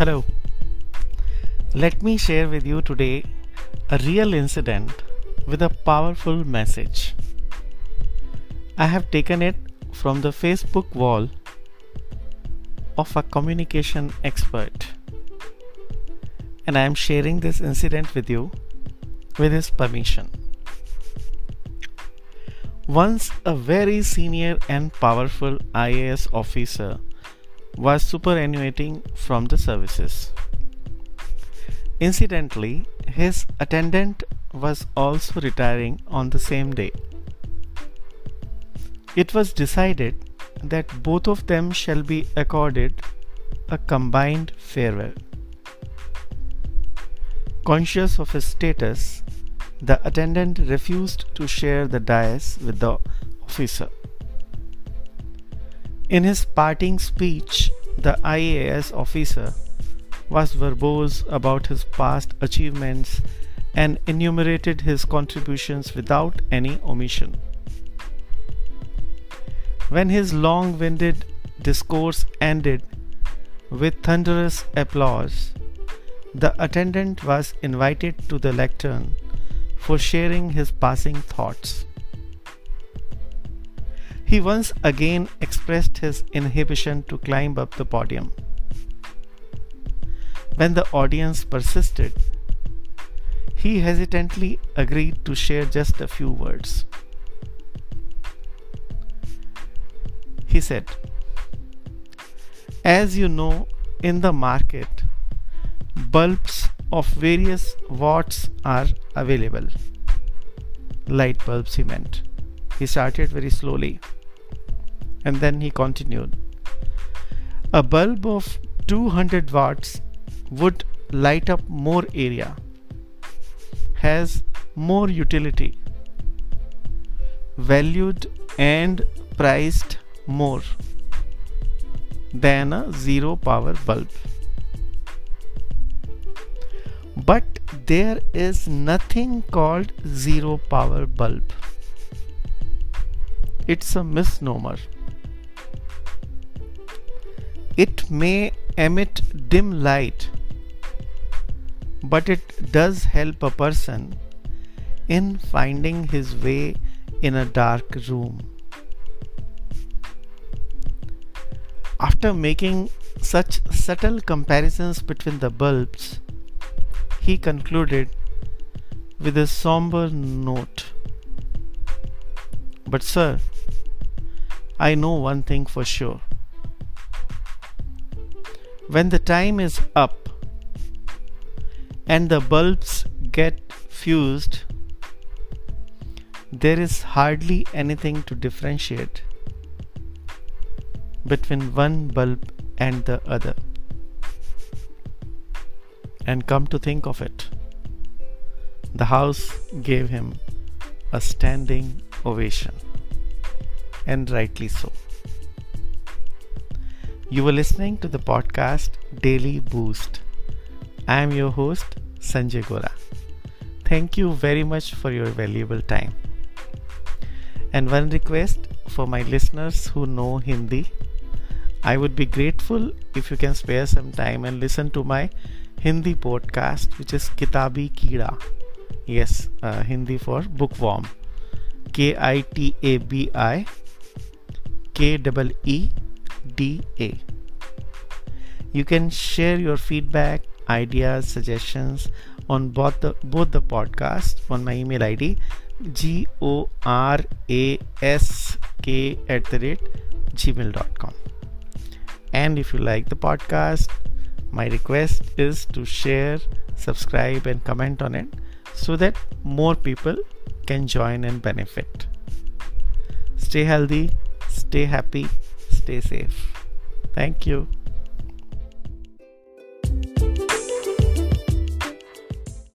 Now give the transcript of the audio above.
Hello. Let me share with you today a real incident with a powerful message. I have taken it from the Facebook wall of a communication expert and I am sharing this incident with you with his permission. Once a very senior and powerful IAS officer was superannuating from the services. Incidentally, his attendant was also retiring on the same day. It was decided that both of them shall be accorded a combined farewell. Conscious of his status, the attendant refused to share the dais with the officer. In his parting speech, the IAS officer was verbose about his past achievements and enumerated his contributions without any omission. When his long winded discourse ended with thunderous applause, the attendant was invited to the lectern for sharing his passing thoughts. He once again expressed his inhibition to climb up the podium. When the audience persisted, he hesitantly agreed to share just a few words. He said, As you know, in the market, bulbs of various watts are available. Light bulbs, he meant. He started very slowly and then he continued. A bulb of 200 watts would light up more area has more utility valued and priced more than a zero power bulb. But there is nothing called zero power bulb. It's a misnomer it may emit dim light, but it does help a person in finding his way in a dark room. After making such subtle comparisons between the bulbs, he concluded with a somber note. But, sir, I know one thing for sure. When the time is up and the bulbs get fused, there is hardly anything to differentiate between one bulb and the other. And come to think of it, the house gave him a standing ovation, and rightly so. You were listening to the podcast Daily Boost. I am your host, Sanjay Gora. Thank you very much for your valuable time. And one request for my listeners who know Hindi I would be grateful if you can spare some time and listen to my Hindi podcast, which is Kitabi Keeda. Yes, uh, Hindi for bookworm. K I T A B I K E E DA. You can share your feedback, ideas, suggestions on both the both the podcast on my email ID g o r a s k at the rate gmail.com. And if you like the podcast, my request is to share, subscribe, and comment on it so that more people can join and benefit. Stay healthy, stay happy, stay safe. Thank you.